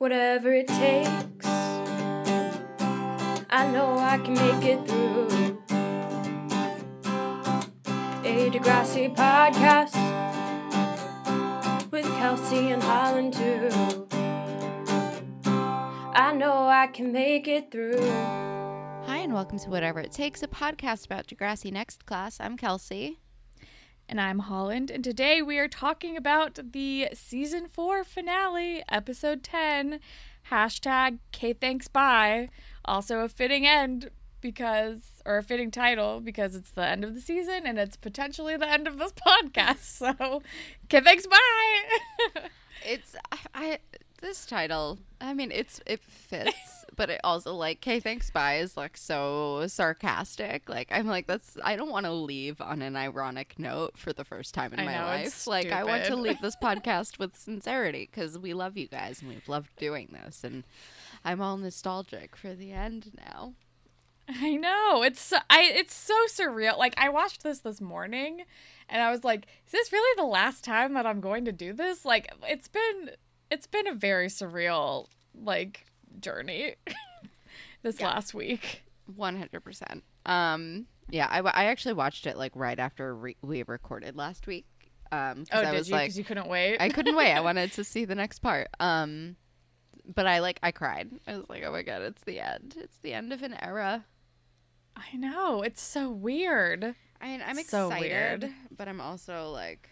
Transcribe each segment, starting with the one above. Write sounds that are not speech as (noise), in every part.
whatever it takes. I know I can make it through. A Degrassi podcast with Kelsey and Holland too. I know I can make it through. Hi, and welcome to Whatever It Takes, a podcast about Degrassi Next Class. I'm Kelsey. And I'm Holland, and today we are talking about the season four finale, episode 10, hashtag K Thanks Bye. Also a fitting end because, or a fitting title because it's the end of the season and it's potentially the end of this (laughs) podcast. So, K Thanks Bye. (laughs) It's I, I this title. I mean, it's it fits, but it also like K thanks bye is like so sarcastic. Like I'm like that's I don't want to leave on an ironic note for the first time in I my know, life. Like I want to leave this (laughs) podcast with sincerity because we love you guys and we've loved doing this and I'm all nostalgic for the end now. I know it's I it's so surreal. Like I watched this this morning, and I was like, "Is this really the last time that I'm going to do this?" Like it's been it's been a very surreal like journey (laughs) this Yeah. last week. One hundred percent. Um, yeah, I, I actually watched it like right after re- we recorded last week. Um, Oh, I did was you? like, Because you couldn't wait. I couldn't wait. I (laughs) wanted to see the next part. Um, but I like I cried. I was like, oh my god, it's the end. It's the end of an era. I know it's so weird. I mean, I'm So excited, weird. but I'm also like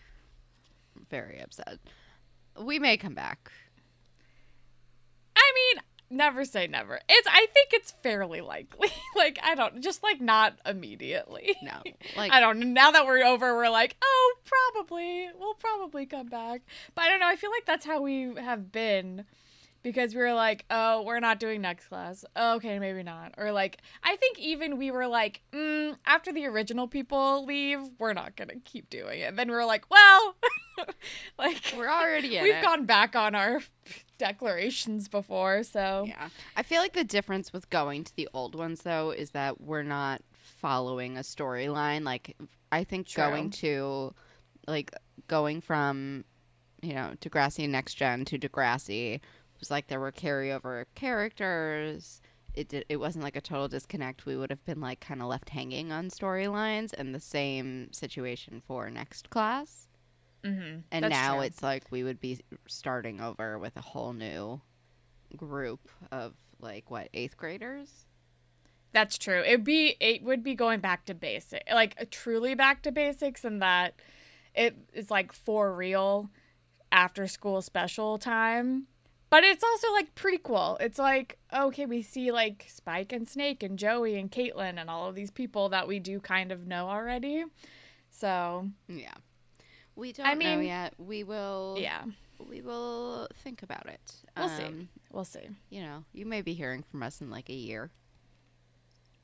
very upset. We may come back. Never say never. It's I think it's fairly likely. (laughs) like I don't just like not immediately. No, (laughs) like I don't know. Now that we're over, we're like, oh, probably. We'll probably come back. But I don't know. I feel like that's how we have been because we were like, oh, we're not doing next class. Oh, okay, maybe not. Or like, I think even we were like, mm, after the original people leave, we're not going to keep doing it. then we were like, well, (laughs) like, we're already in we've it. gone back on our declarations before. So, Yeah. I feel like the difference with going to the old ones though is that we're not following a storyline. Like I think True. going to like going from you know, Degrassi Next Gen to Degrassi was like there were carryover characters. It did, it wasn't like a total disconnect. We would have been like kind of left hanging on storylines and the same situation for next class. Mm-hmm. And now it's like we would be starting over with a whole new group of like what eighth graders. That's true. It'd be it would be going back to basic, like truly back to basics, and that it is like for real after school special time. But it's also like prequel. It's like okay, we see like Spike and Snake and Joey and Caitlin and all of these people that we do kind of know already. So Yeah, we don't I know yet. We will. yeah, we will think about it. We'll see. Um, we'll see. You know, you may be hearing from us in like a year.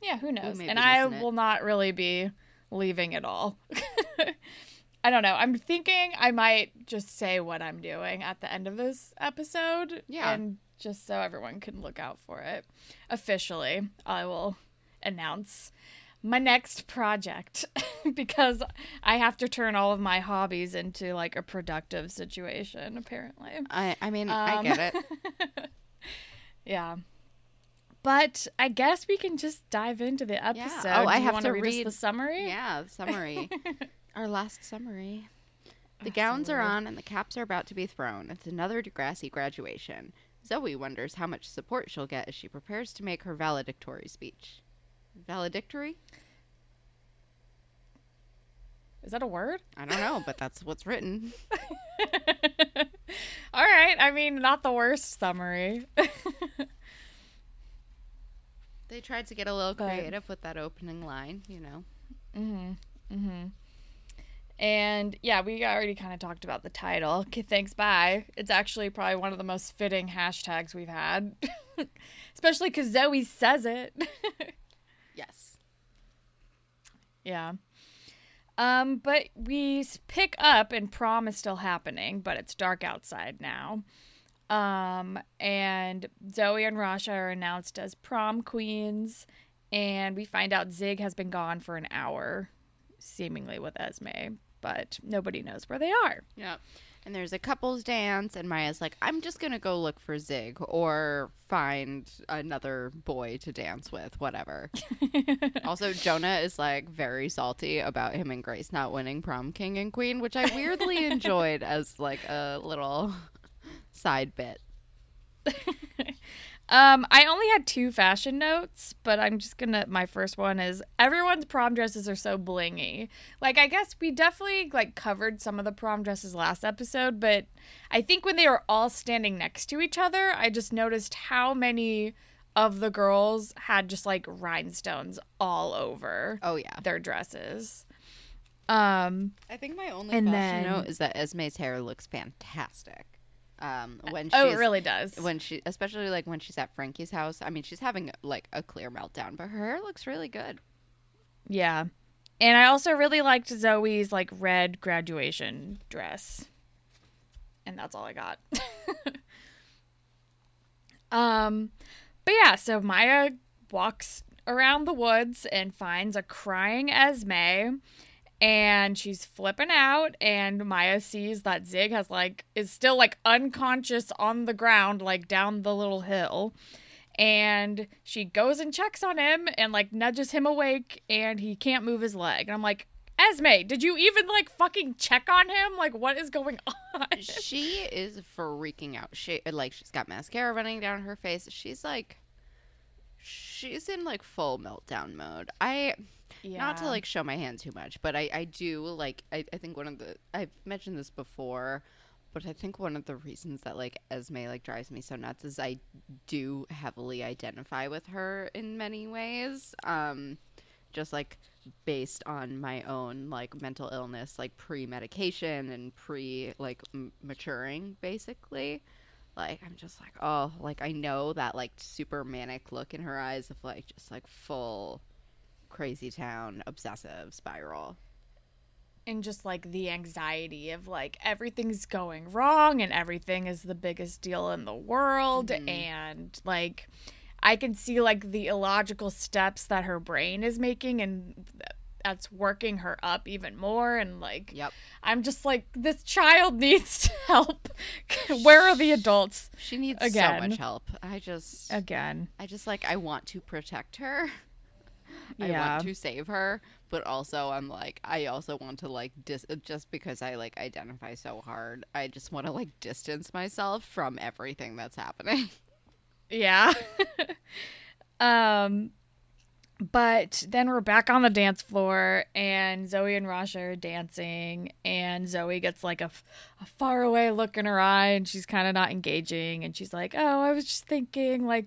Yeah, who knows? And I it. will not really be leaving at all. (laughs) I don't know. I'm thinking I might just say what I'm doing at the end of this episode. Yeah. And just so everyone can look out for it. Officially, I will announce my next project (laughs) because I have to turn all of my hobbies into like a productive situation, apparently. I I mean I Um, get it. (laughs) Yeah. But I guess we can just dive into the episode. Oh, I Do you have wanna read, read- the summary. yeah, the summary. (laughs) Our last summary. The Oh, so gowns are on and the caps are about to be thrown. It's another Degrassi graduation. Zoe wonders how much support she'll get as she prepares to make her valedictory speech. Valedictory? Is that a word? I don't know, but that's what's written. (laughs) All right. I mean, not the worst summary. (laughs) They tried to get a little But- creative with that opening line, you know. mm-hmm. Mm-hmm. And yeah, we already kind of talked about the title. Okay, thanks, bye. It's actually probably one of the most fitting hashtags we've had, (laughs) especially because Zoe says it. Yes. Yeah. Um, but we pick up and prom is still happening, but it's dark outside now. Um, and Zoe and Rasha are announced as prom queens, and we find out Zig has been gone for an hour, seemingly with Esme, but nobody knows where they are. Yeah. And there's a couples dance, and Maya's like, I'm just gonna go look for Zig or find another boy to dance with, whatever. (laughs) also, Jonah is like very salty about him and Grace not winning prom king and queen, which I weirdly (laughs) enjoyed as like a little (laughs) side bit. Um, I only had two fashion notes, but I'm just gonna. My first one is everyone's prom dresses are so blingy. Like, I guess we definitely like covered some of the prom dresses last episode, but I think when they were all standing next to each other, I just noticed how many of the girls had just like rhinestones all over Oh yeah. their dresses. Um, I think my only And fashion then- note is that Esme's hair looks fantastic. Um, when oh, it really does. when she, especially like when she's at Frankie's house. I mean, she's having like a clear meltdown, but her hair looks really good. Yeah. And I also really liked Zoe's like red graduation dress. And that's all I got. (laughs) um but yeah, so Maya walks around the woods and finds a crying Esme and she's flipping out and Maya sees that Zig has like is still like unconscious on the ground like down the little hill and she goes and checks on him and like nudges him awake and he can't move his leg and i'm like esme did you even like fucking check on him like what is going (laughs) on she is freaking out. She like she's got mascara running down her face. She's like, she's in like full meltdown mode. I not to like show my hand too much, but I I do like I, I think one of the I've mentioned this before, but I think one of the reasons that like Esme like drives me so nuts is I do heavily identify with her in many ways. Um just like based on my own like mental illness like pre-medication and pre like m- maturing basically like i'm just like oh like i know that like super manic look in her eyes of like just like full crazy town obsessive spiral. And just like the anxiety of like everything's going wrong and everything is the biggest deal in the world. Mhm. and like i can see like the illogical steps that her brain is making and that's working her up even more. And like yep. I'm just like this child (laughs) needs help. (laughs) Where are the adults she needs Again. so much help. I just again. I just like i want to protect her I want to save her, but also I'm like I also want to like dis- just because I like identify so hard. I just want to like distance myself from everything that's happening. Yeah. (laughs) um but then we're back on the dance floor and Zoe and Rasha are dancing and Zoe gets like a far away look in her eye and she's kind of not engaging and she's like, "Oh, I was just thinking like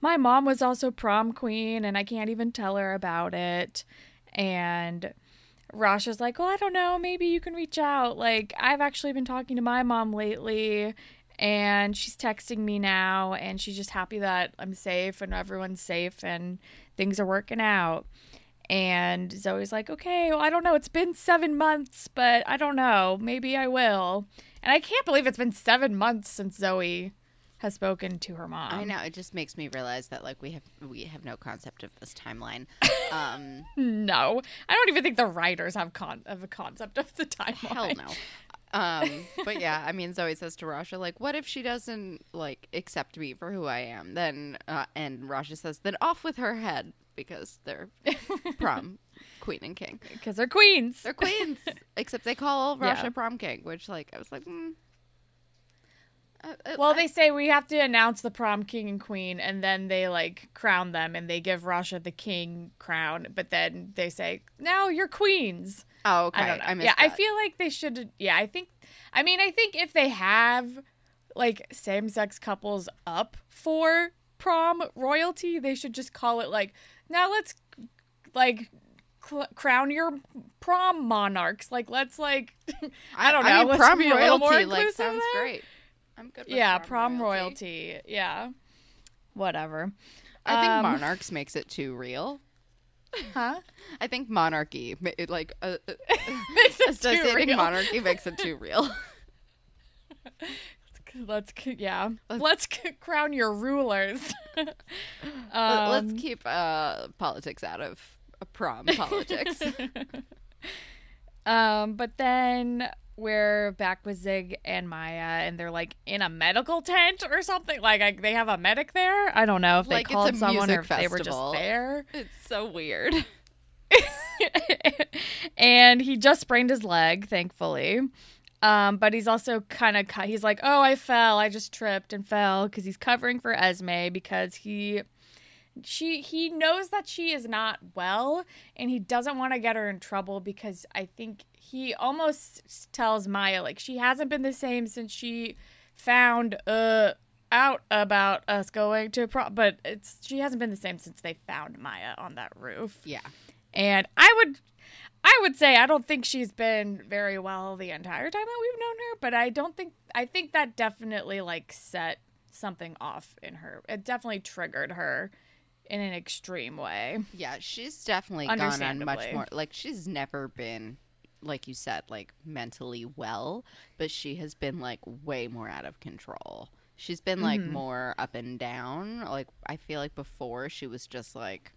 my mom was also prom queen and I can't even tell her about it." And Rasha's like, "Well, I don't know, maybe you can reach out. Like I've actually been talking to my mom lately and she's texting me now and she's just happy that I'm safe and everyone's safe and things are working out. And Zoe's like, okay, well, I don't know. It's been seven months, but I don't know. Maybe I will. And I can't believe it's been seven months since Zoe has spoken to her mom. I know it just makes me realize that like we have we have no concept of this timeline. (laughs) Um, No, I don't even think the writers have con have a concept of the timeline. hell no. Um, (laughs) but yeah, I mean, Zoe says to Rasha, like, what if she doesn't like accept me for who I am? Then, uh, and Rasha says, then off with her head because they're (laughs) prom queen and king. because they're queens. They're queens, (laughs) except they call Rasha Yeah. prom king, which like I was like, mm. Uh, Well, I- they say we have to announce the prom king and queen, and then they like crown them, and they give Rasha the king crown. But then they say, "Now you're queens." Oh okay, I don't know. missed yeah, I feel like they should. Yeah, I think. I mean, I think if they have like same-sex couples up for prom royalty, they should just call it like, "Now let's like." Cl- crown your prom monarchs like let's like (laughs) I don't know. I mean, prom be a little more royalty like sounds there. great. I'm good. With yeah prom royalty. yeah whatever I think Um, monarchs makes it too real. Huh (laughs) I think monarchy, it, like uh, uh, (laughs) Makes it too associating real. monarchy makes it too real. (laughs) let's yeah Let's- let's c- crown your rulers um, Let's keep uh, politics out of uh, prom politics. um but then we're back with Zig and Maya, and they're like in a medical tent or something. Like I, they have a medic there. I don't know if they Like, called someone or if they were just there. It's so weird. (laughs) and he just sprained his leg, thankfully. Um, but he's also kind of he's like, oh, I fell, I just tripped and fell because he's covering for Esme because he she he knows that she is not well and he doesn't want to get her in trouble because I think he almost tells Maya like she hasn't been the same since she found uh out about us going to pro but it's she hasn't been the same since they found Maya on that roof. Yeah. And I would I would say I don't think she's been very well the entire time that we've known her, but I don't think I think that definitely like set something off in her. It definitely triggered her in an extreme way. Yeah, she's definitely gone on much more. Like, she's never been, like you said, like mentally well, but she has been like way more out of control. She's been like Mhm. more up and down. Like, I feel like before she was just like,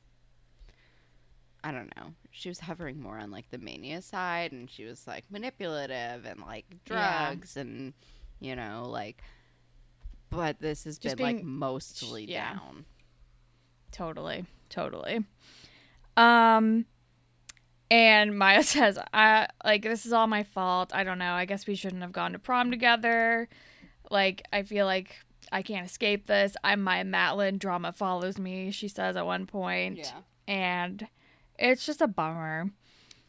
I don't know. She was hovering more on like the mania side and she was like manipulative and like Yeah. drugs and, you know, like, but this has Just been like mostly yeah. down. Totally. Totally. Um and Maya (laughs) says, I like this is all my fault. I don't know. I guess we shouldn't have gone to prom together. Like I feel like I can't escape this. I'm Maya Matlin. Drama follows me, she says at one point. Yeah. And it's just a bummer.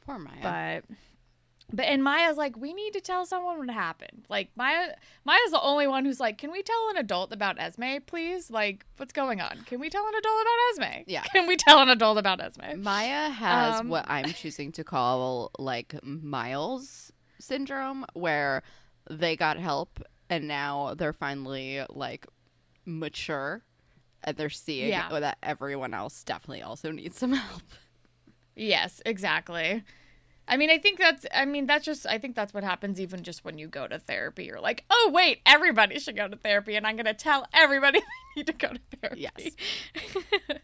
Poor Maya. But but and Maya's like, we need to tell someone what happened. Like Maya Maya's the only one who's like, Can we tell an adult about Esme, please? Like, what's going on? Can we tell an adult about Esme? Yeah. Can we tell an adult about Esme? Maya has Um, what I'm choosing to call like Miles syndrome, where they got help and now they're finally like mature and they're seeing Yeah. that everyone else definitely also needs some help. Yes, exactly. I mean, I think that's I mean, that's just I think that's what happens even just when you go to therapy. You're like, "Oh, wait, everybody should go to therapy and I'm going to tell everybody (laughs) they need to go to therapy." Yes.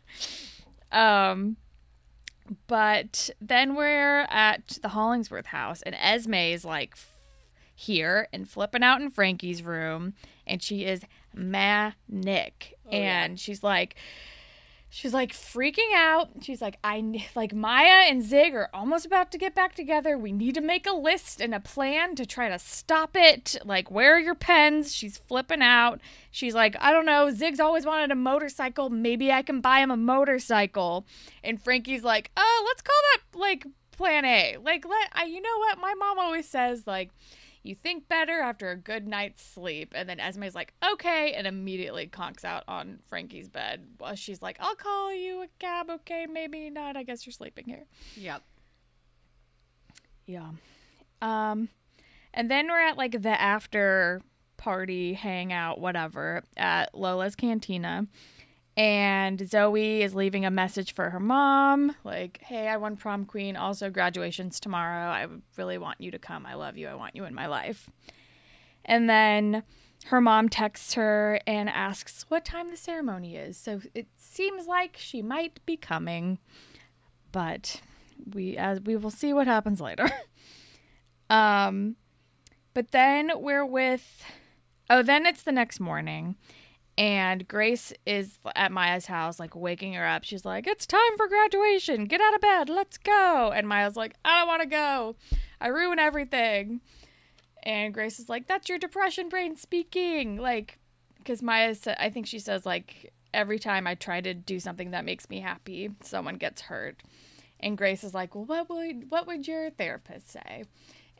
(laughs) um but then we're at the Hollingsworth house and Esme is like f- here and flipping out in Frankie's room and she is manic and she's like she's like freaking out. She's like i (laughs) like maya and zig are almost about to get back together. We need to make a list and a plan to try to stop it. Like where are your pens? She's flipping out. She's like i don't know. Zig's always wanted a motorcycle. Maybe i can buy him a motorcycle. And frankie's like oh let's call that like plan a. Like let I, you know what? My mom always says like you think better after a good night's sleep. And then Esme's like, okay, and immediately conks out on Frankie's bed. Well, she's like, I'll call you a cab, okay? Maybe not. I guess you're sleeping here. Yep. Yeah. Um, and then we're at like the after party hangout, whatever, at Lola's Cantina. And Zoe is leaving a message for her mom, like, "Hey, I won prom queen. Also, graduation's tomorrow. I really want you to come. I love you. I want you in my life." And then her mom texts her and asks what time the ceremony is. So it seems like she might be coming, but we as we will see what happens later. (laughs) um, but then we're with. Oh, then it's the next morning and Grace is at Maya's house, like waking her up. She's like, It's time for graduation. Get out of bed. Let's go. And Maya's like, I don't want to go. I ruin everything. And Grace is like, That's your depression brain speaking. Like, because Maya, sa- I think she says, like, every time I try to do something that makes me happy, someone gets hurt. And Grace is like, Well, what would, what would your therapist say?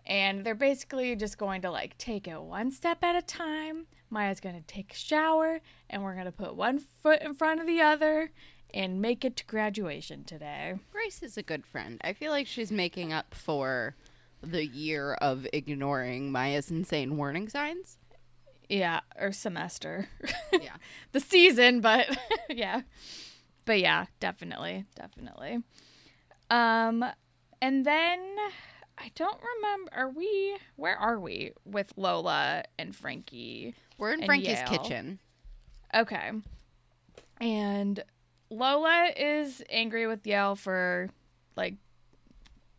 and they're basically just going to like take it one step at a time. Maya's going to take a shower and we're going to put one foot in front of the other and make it to graduation today. Grace is a good friend. I feel like she's making up for the year of ignoring Maya's insane warning signs. Yeah, or semester. (laughs) Yeah. the season, but (laughs) yeah. But yeah, definitely, definitely. Um and then I don't remember are we where are we with Lola and Frankie? We're in Frankie's Yale. kitchen. Okay. And Lola is angry with Yale for like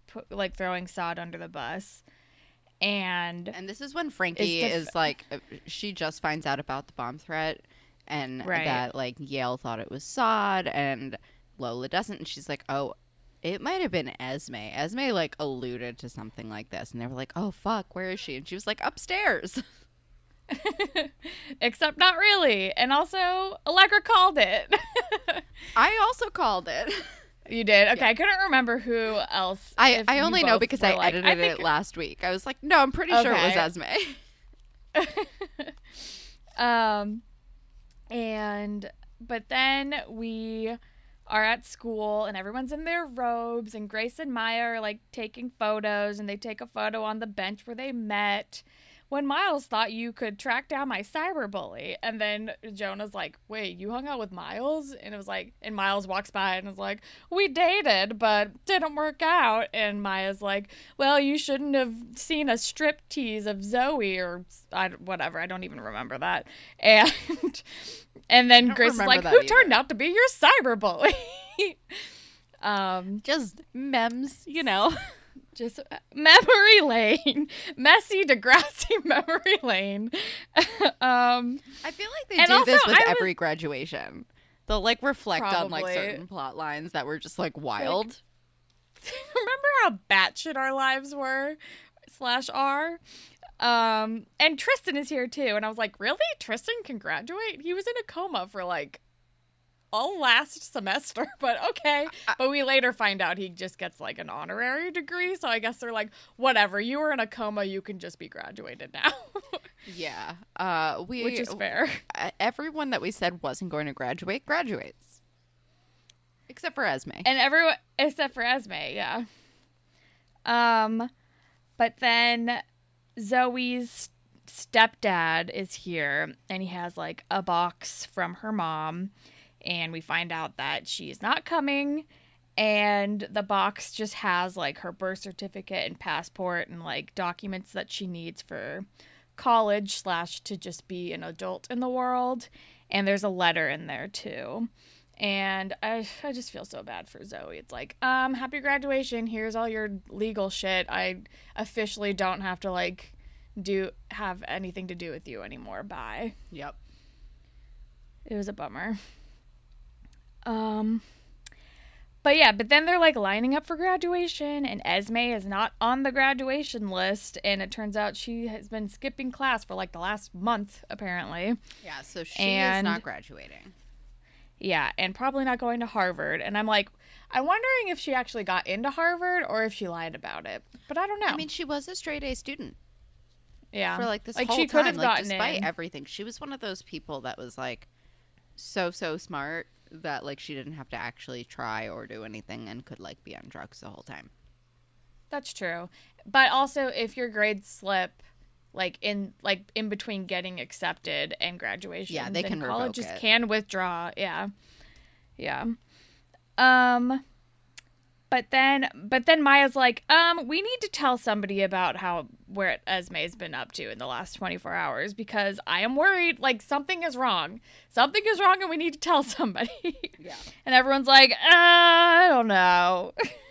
pu- like throwing Saad under the bus. And And this is when Frankie def- is like, uh, she just finds out about the bomb threat and Right. that like Yale thought it was Saad and Lola doesn't. And she's like, oh, it might have been Esme. Esme like alluded to something like this. And they were like, oh, fuck, where is she? And she was like, upstairs. (laughs) (laughs) except not really. And also, Allegra called it. (laughs) I also called it. (laughs) you did? Okay, I couldn't remember who else. I, I only know because I like- edited think- it last week. I was like, no, I'm pretty sure it was Okay. Esme. um, and but then we are at school and everyone's in their robes and Grace and Maya are like taking photos and they take a photo on the bench where they met. When Miles thought you could track down my cyberbully, and then Jonah's like, "Wait, you hung out with Miles?" And it was like, and Miles walks by and is like, "We dated, but didn't work out." And Maya's like, "Well, you shouldn't have seen a strip tease of Zoe or I, whatever. I don't even remember that." (laughs) And and then Grace is like, "Who either. turned out to be your cyberbully?" (laughs) um, Just memes, you know. (laughs) just uh, memory (laughs) lane, messy Degrassi (laughs) memory lane. (laughs) um, I feel like they do this with I was- every graduation. They'll like reflect on like certain plot lines that were just like wild. remember how batshit our lives were slash are um and tristan is here too and i was like really tristan can graduate he was in a coma for like all last semester (laughs) but okay but we later find out he just gets like an honorary degree so i guess they're like whatever you were in a coma you can just be graduated now (laughs) yeah. Uh we which is fair (laughs) everyone that we said wasn't going to graduate graduates. Except for Esme. and everyone except for Esme, yeah. Um, but then Zoe's stepdad is here, and he has like a box from her mom, and we find out that she is not coming. And the box just has like her birth certificate and passport and like documents that she needs for college slash to just be an adult in the world. And there's a letter in there too. And I, I just feel so bad for Zoe. It's like, um, happy graduation. Here's all your legal shit. I officially don't have to like do have anything to do with you anymore. Bye. yep. It was a bummer. Um but yeah, but then they're like lining up for graduation and Esme is not on the graduation list and it turns out she has been skipping class for like the last month apparently. Yeah, so she is not graduating. Yeah, and probably not going to Harvard. And I'm like, I'm wondering if she actually got into Harvard or if she lied about it. But I don't know. I mean, she was a straight A student yeah, for like this like whole she time. could have like gotten despite in. everything, she was one of those people that was like so so smart that like she didn't have to actually try or do anything and could like be on drugs the whole time. That's true. But also if your grades slip like in like in between getting accepted and graduation, Yeah, they can colleges can withdraw. Yeah. Yeah. Um but then but then Maya's like, um, we need to tell somebody about how where Esme's been up to in the last 24 hours because I am worried like something is wrong. Something is wrong and we need to tell somebody. Yeah. (laughs) and everyone's like, uh, I don't know. (laughs)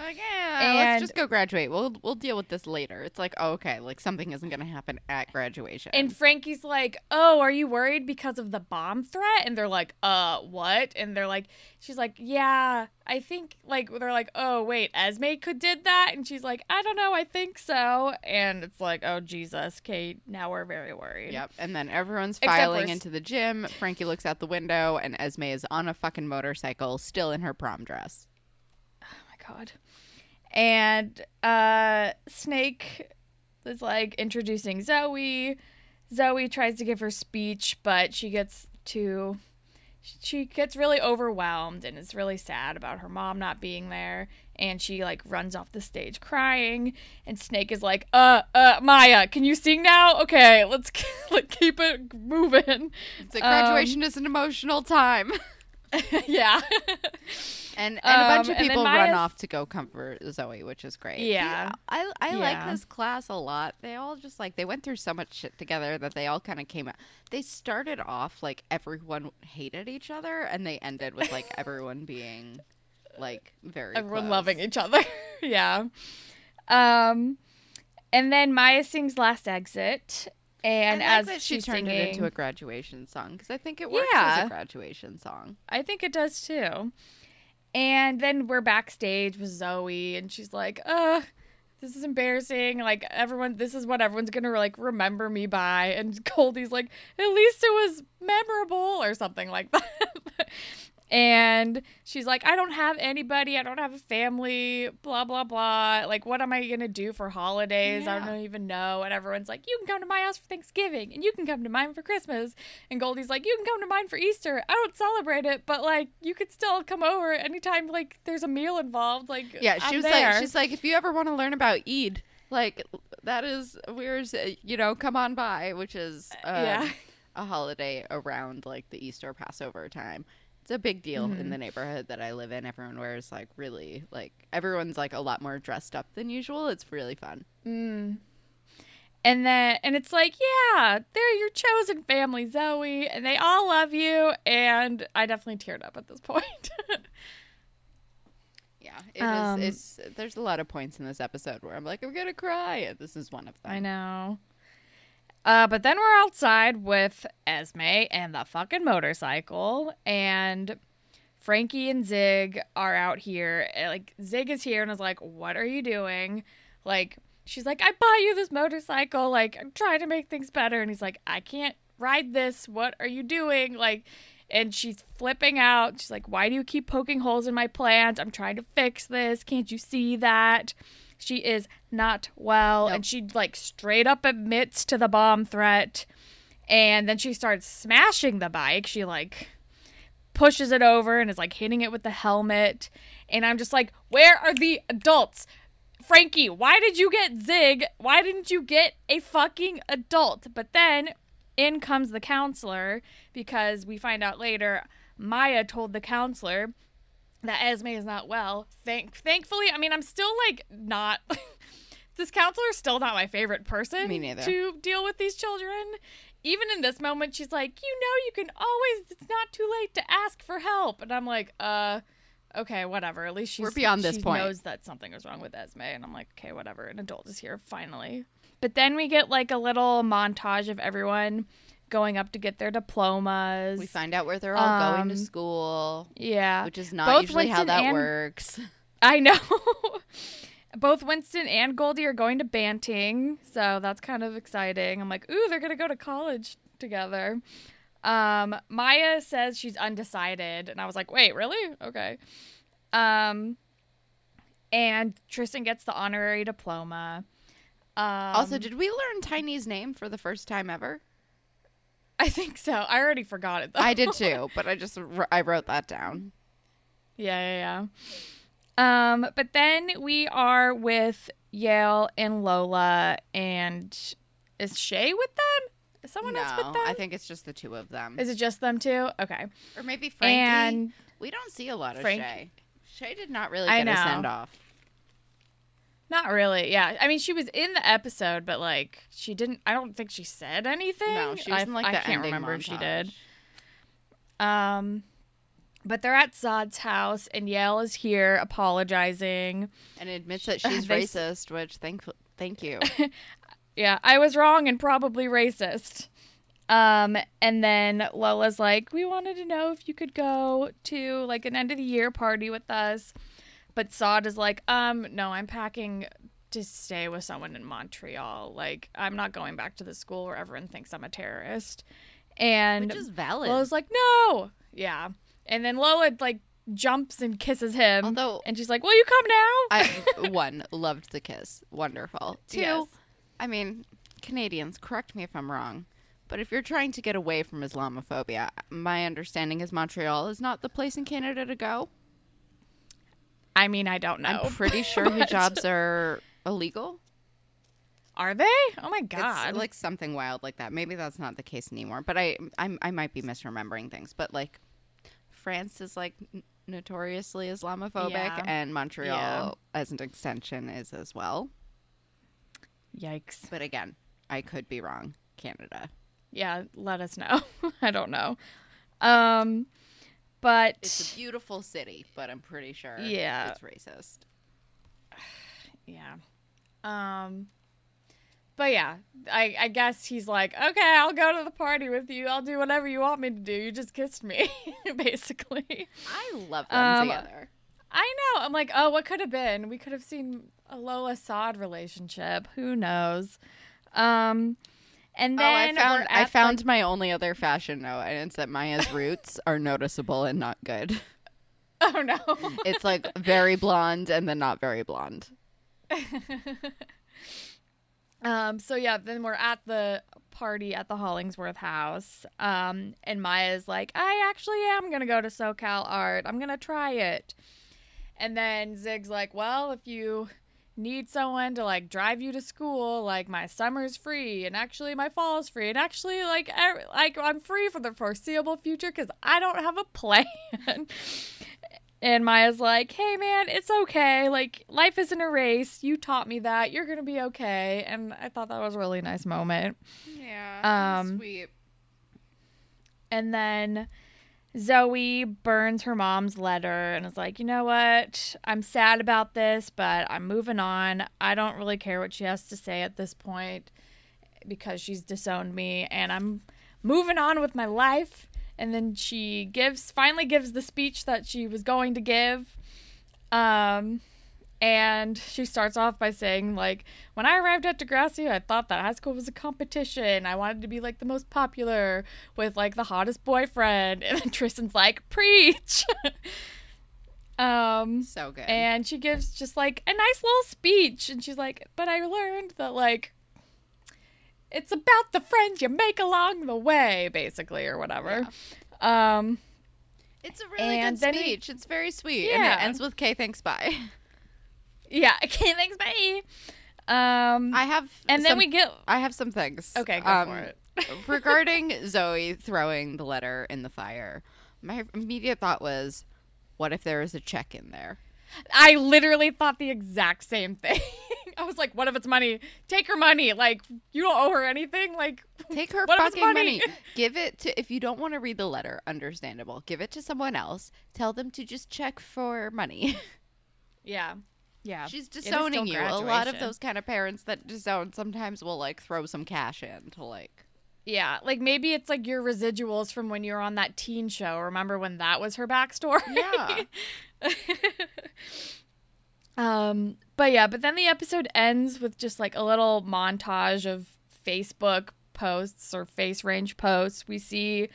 Like, yeah, And- let's just go graduate. We'll we'll deal with this later. It's like, oh, okay, like something isn't gonna happen at graduation. And Frankie's like, "Oh, are you worried because of the bomb threat?" And they're like, "Uh, what?" And they're like, "She's like, yeah, I think like they're like, oh wait, Esme could did that," and she's like, "I don't know, I think so." And it's like, "Oh Jesus, Kate, now we're very worried." Yep. And then everyone's filing into the gym. Frankie looks out the window, and Esme is on a fucking motorcycle, still in her prom dress. God. And uh Snake is like introducing Zoe. Zoe tries to give her speech, but she gets too she gets really overwhelmed and is really sad about her mom not being there and she like runs off the stage crying and Snake is like, "Uh, uh Maya, can you sing now? Okay, let's like (laughs) keep it moving." It's like Um, graduation is an emotional time. (laughs) (laughs) yeah. And, and a bunch Um, of and then people run off to go comfort Zoe, which is great. Yeah. I I like this class a lot. They all just like they went through so much shit together that they all kind of came out. They started off like everyone hated each other, and they ended with like (laughs) everyone being like very everyone close. loving each other. (laughs) yeah. Um and then Maya sings "Last Exit," and I like as that she turned singing, it into a graduation song because I think it works as a graduation song. I think it does too. And then we're backstage with Zoe, and she's like, "Uh, this is embarrassing. Like everyone, this is what everyone's gonna like remember me by." And (laughs) Goldi's like, "At least it was memorable," or something like that. (laughs) and she's like, "I don't have anybody. I don't have a family. Blah blah blah. Like, what am I gonna do for holidays? I don't even know." And everyone's like, "You can come to my house for Thanksgiving, and you can come to mine for Christmas." And Goldi's like, "You can come to mine for Easter. I don't celebrate it, but like, you could still come over anytime like there's a meal involved. Like, Yeah, she I'm was there. like, she's like, if you ever want to learn about Eid, like that is where's uh, you know, come on by, which is um, Yeah. a holiday around like the Easter Passover time. It's a big deal Mm-hmm. in the neighborhood that I live in. Everyone wears like really like everyone's like a lot more dressed up than usual. It's really fun. Mm. And then, and it's like, yeah, they're your chosen family, Zoe, and they all love you. And I definitely teared up at this point. (laughs) Yeah, it is. Um, It's there's a lot of points in this episode where I'm like, I'm gonna cry. And this is one of them. I know. Uh, but then we're outside with Esme and the fucking motorcycle, and Frankie and Zig are out here. Like Zig is here and is like, "What are you doing?" Like she's like, "I bought you this motorcycle. Like I'm trying to make things better." And he's like, "I can't ride this. What are you doing?" Like, and she's flipping out. She's like, "Why do you keep poking holes in my plans? I'm trying to fix this. Can't you see that?" She is not well, Nope. and she like straight up admits to the bomb threat, and then she starts smashing the bike. She like pushes it over and is like hitting it with the helmet, and I'm just like, where are the adults? Frankie, why did you get Zig? Why didn't you get a fucking adult? But then in comes the counselor because we find out later Maya told the counselor that Esme is not well. Thank thankfully, I mean, I'm still like not (laughs) this counselor is still not my favorite person Me neither. to deal with these children. Even in this moment, she's like, "You know, you can always. It's not too late to ask for help." And I'm like, "Uh, okay, whatever. At least she's We're beyond this she point. Knows that something is wrong with Esme." And I'm like, "Okay, whatever. An adult is here finally." But then we get like a little montage of everyone going up to get their diplomas. We find out where they're all going to Um, school, yeah, which is not both usually how that and- works. I know. (laughs) Both Winston and Goldi are going to Banting, so that's kind of exciting. I'm like, ooh, they're gonna go to college together. Um, Maya says she's undecided, and I was like, wait, really? Okay. Um, and Tristan gets the honorary diploma. Um, also, did we learn Tiny's name for the first time ever? (laughs) I think so. I already forgot it though. I did too, (laughs) but I just I wrote that down. Yeah, yeah, yeah. Um, but then we are with Yale and Lola, and is Shay with them? Is someone else with No, them? I think it's just the two of them, Is it just them two? Okay. or maybe Frankie. And we don't see a lot of Frank- Shay. Shay did not really get a send off. Not really. Yeah. I mean, she was in the episode, but like she didn't. I don't think she said anything. No, she was I, in like I the can't ending remember if she did. Um, but they're at Saad's house, and Yale is here apologizing. and admits that (laughs) she's They racist, which thank thank you. (laughs) Yeah, I was wrong and probably racist. Um, and then Lola's like, we wanted to know if you could go to like an end of the year party with us. But Saad is like, um, no, I'm packing to stay with someone in Montreal. Like, I'm not going back to the school where everyone thinks I'm a terrorist. And which is valid. Lola's like, no. Yeah. And then Lola like jumps and kisses him. Although and she's like, Will you come now? I (laughs) one loved the kiss, wonderful. Two, Yes. I mean, Canadians, correct me if I'm wrong, but if you're trying to get away from Islamophobia, my understanding is Montreal is not the place in Canada to go. I mean, I don't know. I'm pretty sure (laughs) hijabs are illegal. Are they? Oh my god. It's like something wild like that. Maybe that's not the case anymore, but I I, I might be misremembering things. But like, France is like n- notoriously Islamophobic, Yeah. and Montreal, Yeah. as an extension, is as well. Yikes. But again, I could be wrong. Canada. Yeah, let us know. (laughs) I don't know. Um but It's a beautiful city, but I'm pretty sure Yeah. it's racist. (sighs) yeah. Um but yeah, I, I guess he's like, okay, I'll go to the party with you. I'll do whatever you want me to do. You just kissed me, (laughs) basically. I love them Um, together. I know. I'm like, oh, what could have been? We could have seen a Lola Saad relationship. Who knows? Um, and Oh, I then found I found like- my only other fashion note, and it's that Maya's roots are noticeable and not good. (laughs) oh no. It's like very blonde and then not very blonde. (laughs) Um, so yeah, then we're at the party at the Hollingsworth house. Um, and Maya's like, I actually am gonna go to SoCal Art. I'm gonna try it. And then Zig's like, Well, if you need someone to like drive you to school, like my summer's free, and actually my fall's free, and actually like I, like I'm free for the foreseeable future because I don't have a (laughs) plan. And Maya's like, hey man, it's okay. Like, life isn't a race. You taught me that. You're going to be okay. And I thought that was a really nice moment. Yeah, Um, sweet. And then Zoe burns her mom's letter and is like, you know what? I'm sad about this, but I'm moving on. I don't really care what she has to say at this point because she's disowned me and I'm moving on with my life. And then she gives finally gives the speech that she was going to give. Um and she starts off by saying like when i arrived at degrassi i thought that high school was a competition. I wanted to be like the most popular with like the hottest boyfriend. (laughs) And then tristan's like preach. (laughs) Um So good. and she gives just like a nice little speech. And she's like but i learned that like it's about the friends you make along the way basically or whatever. Um it's a really good speech. it's very sweet, and it ends with "K, thanks, bye." (laughs) yeah (laughs) okay thanks bye um I have, and then we get I have some things. okay go Um, for it (laughs) regarding (laughs) Zoe throwing the letter in the fire. My immediate thought was, what if there is a check in there? I literally thought the exact same thing. I was like, what if it's money? Take her money. Like, you don't owe her anything. Like, Take her What if it's fucking money? money. Give it to if you don't want to read the letter, understandable. Give it to someone else. Tell them to just check for money. yeah. Yeah. She's disowning you. A lot of those kind of parents that disown sometimes will like throw some cash in to like Yeah. Like, maybe it's like your residuals from when you were on that teen show. Remember when that was her backstory? Yeah. (laughs) Um, but yeah, but then the episode ends with just like a little montage of Facebook posts or FaceRange posts. We see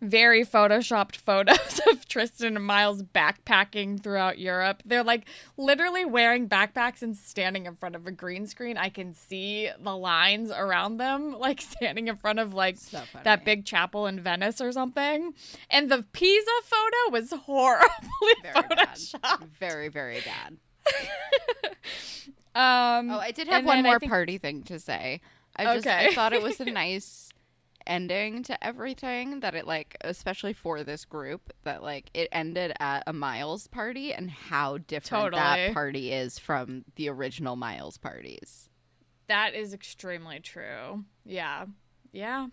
very photoshopped (laughs) photos of Tristan and Miles backpacking throughout Europe. They're like literally wearing backpacks and standing in front of a green screen. I can see the lines around them, (laughs) like standing in front of like So that big chapel in Venice or something. And the Pisa photo was (laughs) horribly very bad. photoshopped. Very, very bad. Um, Oh, I did have one I more think- party thing to say. I just I thought it was a nice ending to everything that it like especially for this group that like it ended at a Miles party and how different Totally. that party is from the original Miles parties. That is extremely true. Yeah. Yeah.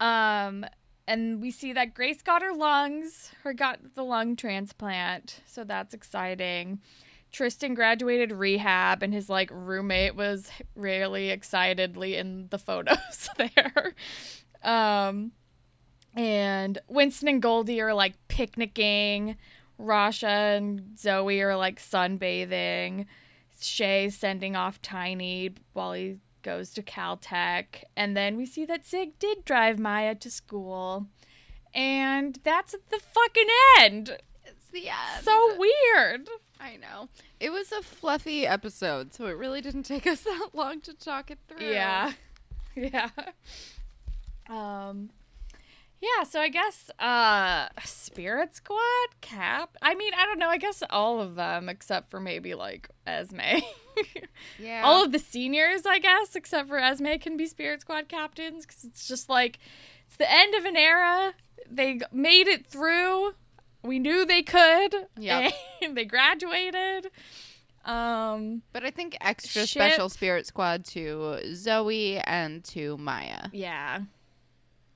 Um and we see that Grace got her lungs, her got the lung transplant, so that's exciting. Tristan graduated rehab and his like roommate was really excitedly in the photos (laughs) there. Um and Winston and Goldi are like picnicking. Rasha and Zoe are like sunbathing. Shay's sending off Tiny while he goes to Caltech. And then we see that Zig did drive Maya to school. And that's the fucking end. It's the end. So weird. I know. It was a fluffy episode, so it really didn't take us (laughs) that long to talk it through. Yeah. (laughs) Yeah. Um yeah, so I guess uh Spirit Squad, Cap. I mean, I don't know, I guess all of them except for maybe like Esme. (laughs) Yeah. all of the seniors, I guess, except for Esme can be Spirit Squad captains cuz it's just like it's the end of an era. They made it through. We knew they could. Yeah. (laughs) They graduated. Um but I think extra Ship- special spirit squad to Zoe and to Maya. Yeah.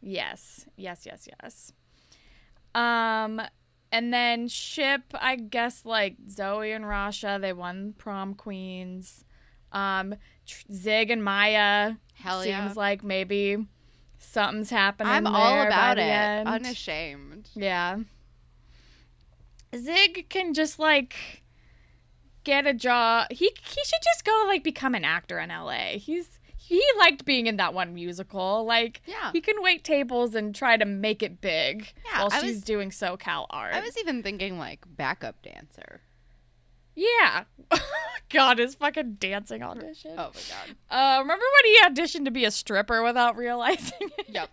Yes. Yes, yes, yes. Um and then ship, I guess like Zoe and Rasha, they won prom queens. Um, Tr- Zig and Maya Hell seems yeah. like maybe something's happening. I'm all about it. end. Unashamed. Yeah. Zig can just like get a job. He he should just go like become an actor in LA. He's he liked being in that one musical. Like Yeah. he can wait tables and try to make it big Yeah, while I she's was- doing SoCal art. I was even thinking like backup dancer. yeah. (laughs) God, his fucking dancing audition. Oh my god. Uh, remember when he auditioned to be a stripper without realizing (laughs) it? Yep.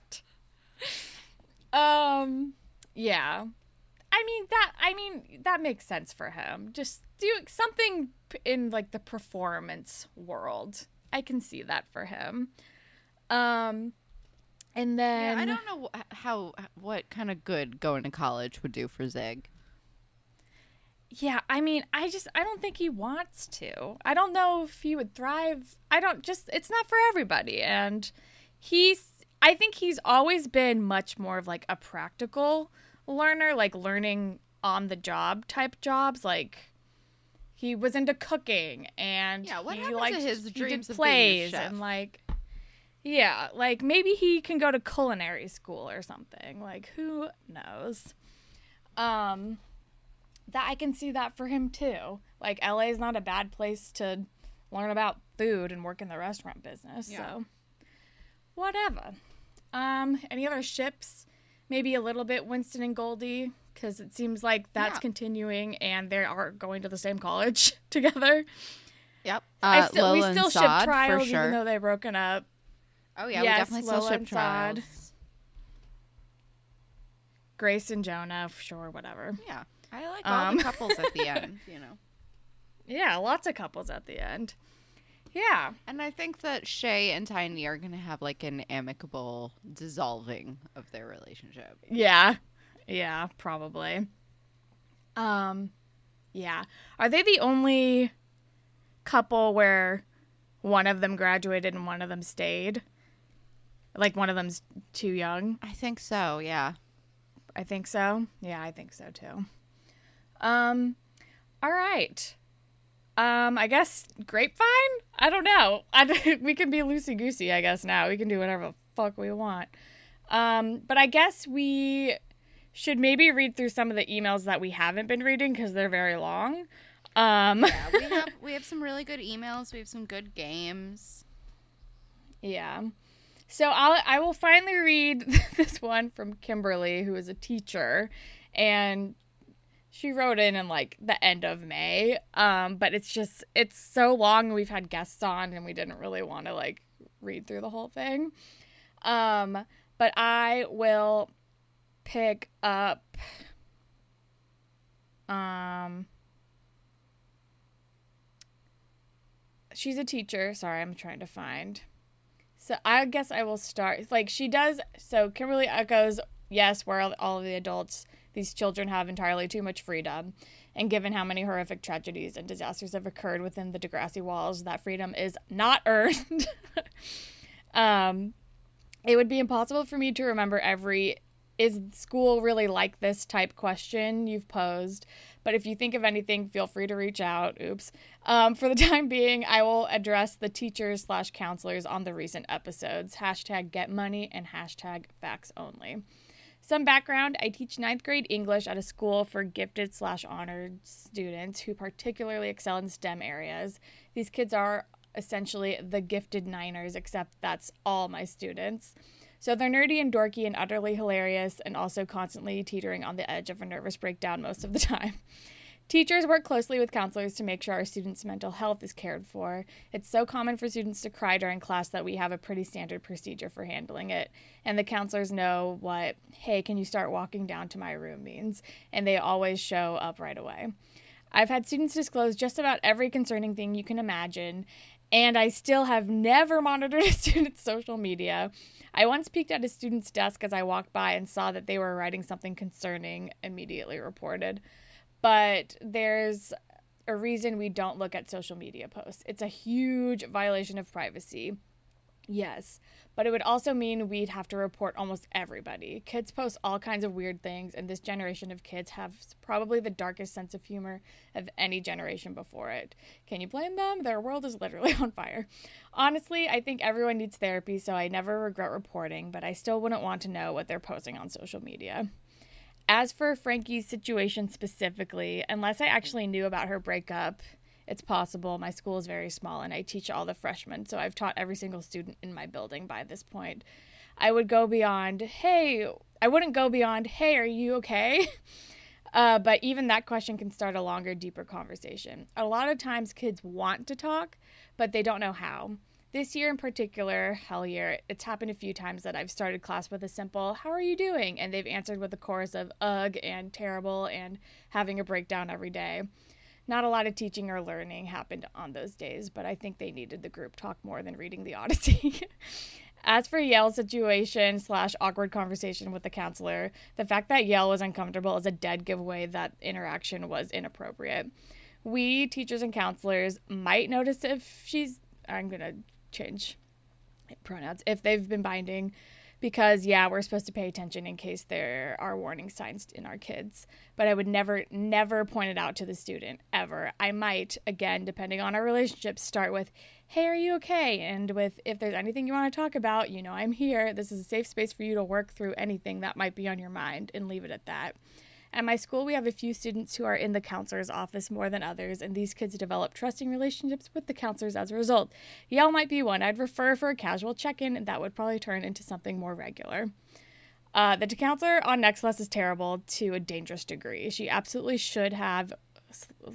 Um, yeah. I mean that. I mean that makes sense for him. Just do something in like the performance world. I can see that for him. Um, and then Yeah, I don't know wh- how what kind of good going to college would do for Zig. Yeah, I mean, I just I don't think he wants to. I don't know if he would thrive. I don't just it's not for everybody and he's I think he's always been much more of like a practical learner, like learning on the job type jobs like he was into cooking and Yeah, what he happened to liked his he did dreams of being a plays chef? and like yeah, like maybe he can go to culinary school or something. Like who knows? Um that I can see that for him too. Like LA is not a bad place to learn about food and work in the restaurant business. Yeah. So whatever. Um any other ships? Maybe a little bit Winston and Goldi cuz it seems like that's Yeah. continuing and they are going to the same college (laughs) together. Yep. I Uh, still, we Lola still ship Saad, trials sure. even though they've broken up. oh yeah, Yes, we definitely still Lola ship and Saad. trials. Grace and Jonah, sure, whatever. Yeah, I like all Um. the couples at the end. (laughs) You know. Yeah, lots of couples at the end. Yeah. And I think that Shay and Tiny are going to have like an amicable dissolving of their relationship. Yeah. Yeah, probably. Um yeah. Are they the only couple where one of them graduated and one of them stayed? Like one of them's too young? I think so, yeah. I think so. Yeah, I think so too. Um all right. Um I guess grapevine? I don't know. I (laughs) we can be loosey goosey, I guess now. We can do whatever the fuck we want. Um but I guess we should maybe read through some of the emails that we haven't been reading because they're very long. Um Yeah, we (laughs) have we have some really good emails. We have some good games. Yeah. So I'll I will finally read (laughs) this one from Kimberly, who is a teacher, and she wrote in in like the end of May. Um, but it's just it's so long. We've had guests on, and we didn't really want to like read through the whole thing. Um, but I will pick up. Um. She's a teacher. Sorry, I'm trying to find. So I guess I will start. Like she does. So Kimberly echoes, yes, where all- of the adults, these children have entirely too much freedom. And given how many horrific tragedies and disasters have occurred within the Degrassi walls, that freedom is not (laughs) earned. um, it would be impossible for me to remember every is school really like this type question you've posed? But if you think of anything feel free to reach out. Oops. Um, for the (laughs) time being i will address the teachers slash counselors on the recent episodes. Hashtag get money and hashtag facts only. Some background I teach ninth grade English at a school for gifted slash honored students who particularly excel in STEM areas. These kids are essentially the gifted Niners, except that's all my students. So they're nerdy and dorky and utterly hilarious, and also constantly teetering on the edge of a nervous breakdown most of the (laughs) time. Teachers work closely with counselors to make sure our students' mental health is cared for. It's so common for students to cry during class that we have a pretty standard procedure for handling it. And the counselors know what, hey, can you start walking down to my room means, and they always show up right away. I've had students disclose just about every concerning thing you can imagine, and I still have never monitored (laughs) a student's social media. I once peeked at a student's desk as I walked by and saw that they were writing something concerning, immediately reported. But there's a reason we don't look at social media posts. It's a huge violation of privacy. Yes, but it would also mean we'd have to report almost everybody. Kids post all kinds of weird things, and this generation of kids have probably the darkest sense of humor of any generation before it. Can you blame them? Their world is literally (laughs) on fire. Honestly, I think everyone needs therapy, so I never regret reporting, but I still wouldn't want to know what they're posting on social media. As for Frankie's situation specifically, unless I actually knew about her breakup, it's possible. My school is very small and I teach all the freshmen, so I've taught every single student in my building by this point. I would go beyond, hey, I wouldn't go beyond, hey, are you okay? (laughs) Uh, but even that question can start a longer, deeper conversation. A lot of times kids want to talk, but they don't know how. This year in particular, hell year, it's happened a few times that I've started class with a simple, How are you doing? And they've answered with a chorus of ugh and terrible and having a breakdown every day not a lot of teaching or learning happened on those days, but I think they needed the group talk more than reading the (laughs) Odyssey. As for Yale's situation slash awkward conversation with the counselor, the fact that Yale was uncomfortable is a dead giveaway that interaction was inappropriate. We, teachers and counselors, might notice if she's, I'm to change pronouns, if they've been binding because yeah, we're supposed to pay attention in case there are warning signs in our kids. But I would never, never point it out to the student ever. I might, again, depending on our relationship, start with, hey, are you okay? And with, if there's anything you want to talk about, you know, I'm here. This is a safe space for you to work through anything that might be on your mind and leave it at that. At my school, we have a few students who are in the counselor's office more than others, and these kids develop trusting relationships with the counselors as a result. Yale might be one I'd refer for a casual check in, and that would probably turn into something more regular. Uh, the counselor on Next Class is terrible to a dangerous degree. She absolutely should have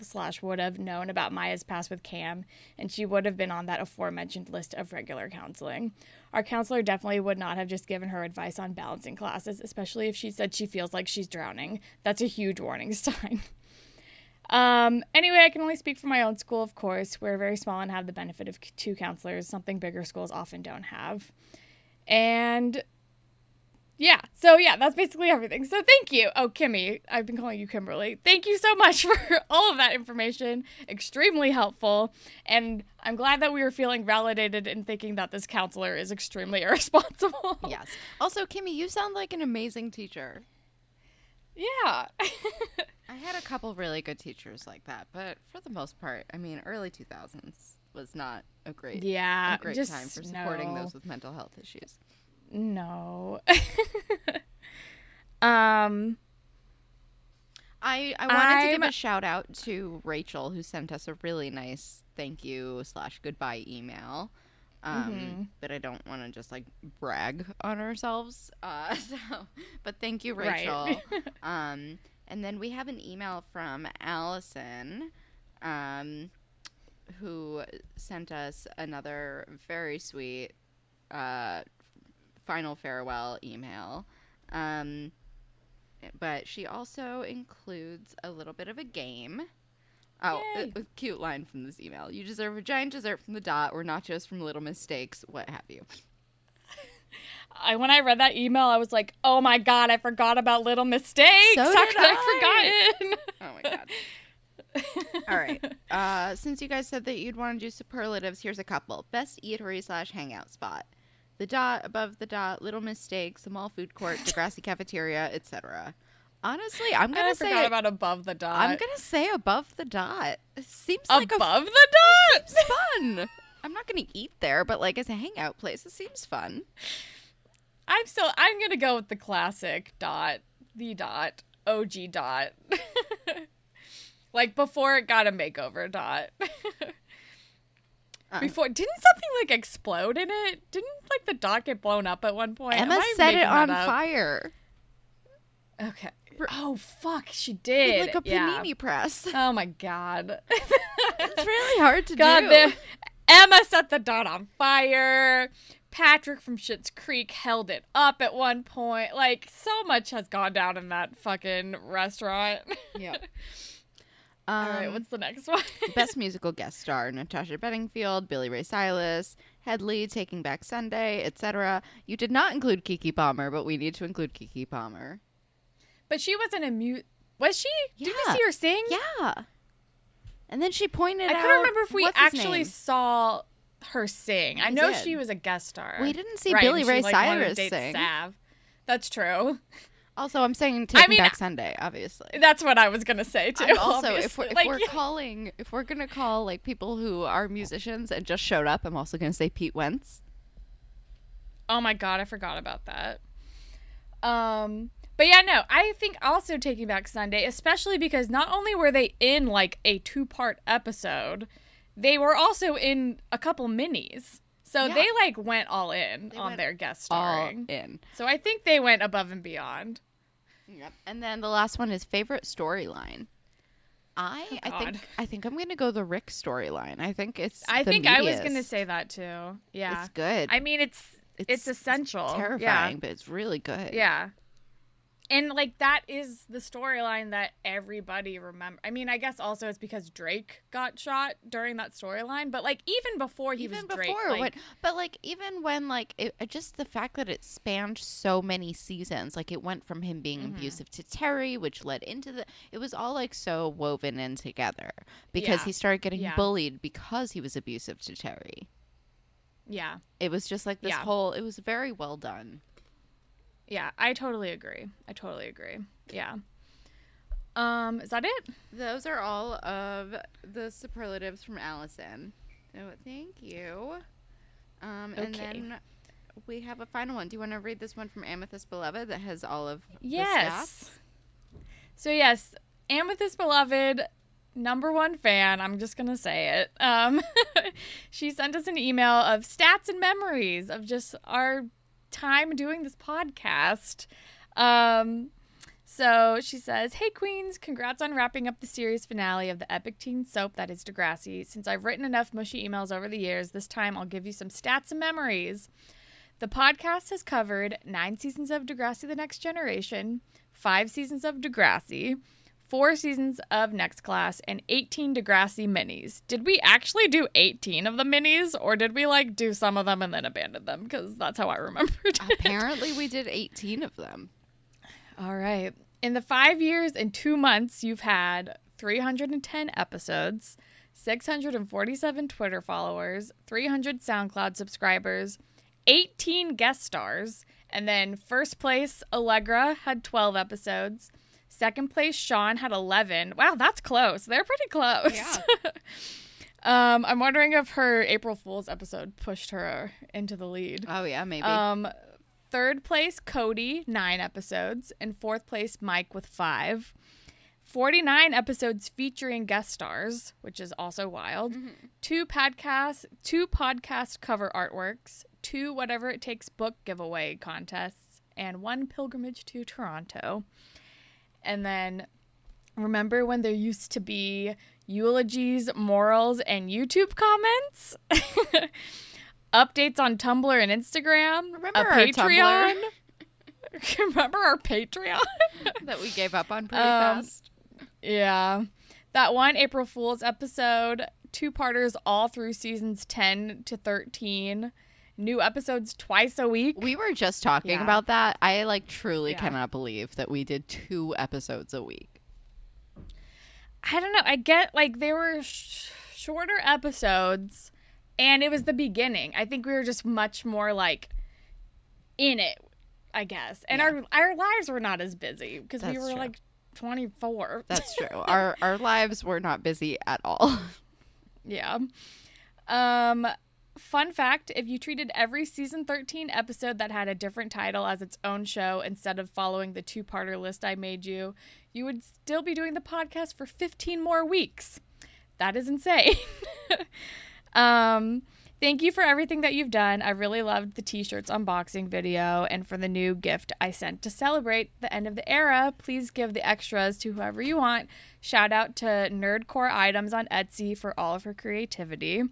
slash would have known about Maya's past with Cam, and she would have been on that aforementioned list of regular counseling. Our counselor definitely would not have just given her advice on balancing classes, especially if she said she feels like she's drowning. That's a huge warning (laughs) sign. Um, anyway, I can only speak for my own school, of course. We're very small and have the benefit of two counselors, something bigger schools often don't have. And yeah. So yeah, that's basically everything. So thank you. Oh, Kimmy, I've been calling you Kimberly. Thank you so much (laughs) for all of that information. Extremely helpful. And I'm glad that we were feeling validated in thinking that this counselor is extremely (laughs) irresponsible. Yes. Also, Kimmy, you sound like an amazing teacher. Yeah. (laughs) I had a couple really good teachers like that, but for the most part, I mean, early 2000s was not a great yeah, a great time for supporting no. those with mental health issues. No. (laughs) um I, I wanted to give a shout out to Rachel who sent us a really nice thank you slash goodbye email. Um, Mhm. But I don't want to just like brag on ourselves. Uh, (laughs) so, but thank you, Right. Rachel. (laughs) um, and then we have an email from Allison, um, who sent us another very sweet uh, final farewell email. Um, but she also includes a little bit of a game. Oh, a, a cute line from this email. You deserve a giant dessert from the dot or nachos from Little Mistakes, what have you. I when I read that email, I was like, "Oh my god, I forgot about little mistakes. So How could I have forgotten?" (laughs) Oh my god. All right. (laughs) Uh, since you guys said that you'd want to do superlatives, here's a couple. Best eatery slash hangout spot. The dot, above the dot, Little Mistakes, the mall food court, Degrassi cafeteria, etc. Honestly, I'm gonna forgot say about above the dot. I'm gonna say above the dot. It seems like above the dot. It's fun. I'm not gonna eat there, but like as a hangout place, it seems fun. I'm still. I'm gonna go with the classic dot, the dot, OG dot. (laughs) like before it got a makeover dot. (laughs) Uh. Before didn't something like explode in it? Didn't like the dot get blown up at one point? Emma set it on fire. Okay. Oh fuck, she did. like a yeah. panini press. (laughs) Oh my god. it's really hard to God, do. the, Emma set the dot on fire. Patrick from Schitt's Creek held it up at one point. Like, so much has gone down in that fucking restaurant. (laughs) Yeah. All right, Um, what's the next (laughs) one? Best musical guest star: Natasha Bedingfield, Billy Ray Cyrus, Hedley, Taking Back Sunday, etc. You did not include Keke Palmer, but we need to include Keke Palmer. but she wasn't a mute. Was she? Did we Yeah. see her sing? Yeah. And then she pointed I couldn't remember if we actually saw her sing. I We know did. she was a guest star. We didn't see Right, Billy and she, Ray like, Cyrus sing. Sav. That's true. (laughs) Also, I'm saying Taking mean, Back Sunday, obviously. That's what I was gonna say too. I'm also, if we're, if Like, we're yeah. calling, if we're gonna call like people who are musicians and just showed up, I'm also gonna say Pete Wentz. Oh my god, I forgot about that. Um, but yeah, no, I think also Taking Back Sunday, especially because not only were they in like a two-part episode, they were also in a couple minis. So Yeah. they like went all in They on their guest All starring. in. So I think they went above and beyond. Yep. And then the last one is favorite storyline. I oh, I think I think I'm gonna go the Rick storyline. I think it's. I think I was gonna say that too. Yeah. it's good. I mean, it's it's, essential. Yeah. terrifying, but it's really good. Yeah. And like that is the storyline that everybody remember. I mean, I guess also it's because Drake got shot during that storyline, but like even before he even was before Drake, when, but like even when like it, it- just the fact that it spanned so many seasons like it went from him being Mm-hmm. abusive to terry which led into the it was all like so woven in together because Yeah. he started getting Yeah. bullied because he was abusive to terry yeah, it was just like this Yeah. whole it was very well done yeah, I totally agree. I totally agree. Yeah. Um, is that it? those are all of the superlatives from allison so thank you um and then we have a final one do you want to read this one from amethyst beloved that has all of the? Yes. So yes, Amethyst Beloved, number one fan. I'm just gonna say it. Um, (laughs) she sent us an email of stats and memories of just our time doing this podcast. Um, so she says, Hey, Queens, congrats on wrapping up the series finale of the epic teen soap that is Degrassi. Since I've written enough mushy emails over the years, this time I'll give you some stats and memories. The podcast has covered nine seasons of Degrassi The Next Generation, five seasons of Degrassi, four seasons of Next Class, and 18 Degrassi minis. Did we actually do 18 of the minis, or did we like do some of them and then abandon them? Because that's how I remembered it. apparently we did 18 of them All right. In the five years and two months, you've had 310 episodes, 647 Twitter followers, 300 SoundCloud subscribers, 18 guest stars, and then first place, Allegra had 12 episodes. Second place, Sean had 11. Wow, that's close. They're pretty close. Yeah. (laughs) um, I'm wondering if her April Fool's episode pushed her into the lead. Oh yeah, maybe. Um, third place, Cody, nine episodes, and fourth place, Mike with five. 49 episodes featuring guest stars, which is also wild. Two podcast, two podcast cover artworks, two whatever it takes book giveaway contests, and one pilgrimage to Toronto. And then remember when there used to be eulogies, morals, and YouTube comments? (laughs) Updates on Tumblr and Instagram. Remember a our Patreon. (laughs) remember our Patreon? (laughs) that we gave up on pretty Um, fast. yeah. That one April Fool's episode, two parters all through seasons 10 to 13. New episodes twice a week. We were just talking Yeah. about that. I like truly Yeah. cannot believe that we did two episodes a week. I don't know. I get like they were sh- shorter episodes and it was the beginning. I think we were just much more like in it, I guess. And Yeah. our our lives were not as busy because we were true. like 24. That's true. (laughs) our our lives were not busy at all. Yeah. Um fun fact, if you treated every season 13 episode that had a different title as its own show instead of following the two-parter list I made you, you would still be doing the podcast for 15 more weeks. That is insane. (laughs) um Thank you for everything that you've done. I really loved the t shirts unboxing video and for the new gift I sent to celebrate the end of the era. Please give the extras to whoever you want. Shout out to Nerdcore Items on Etsy for all of her creativity.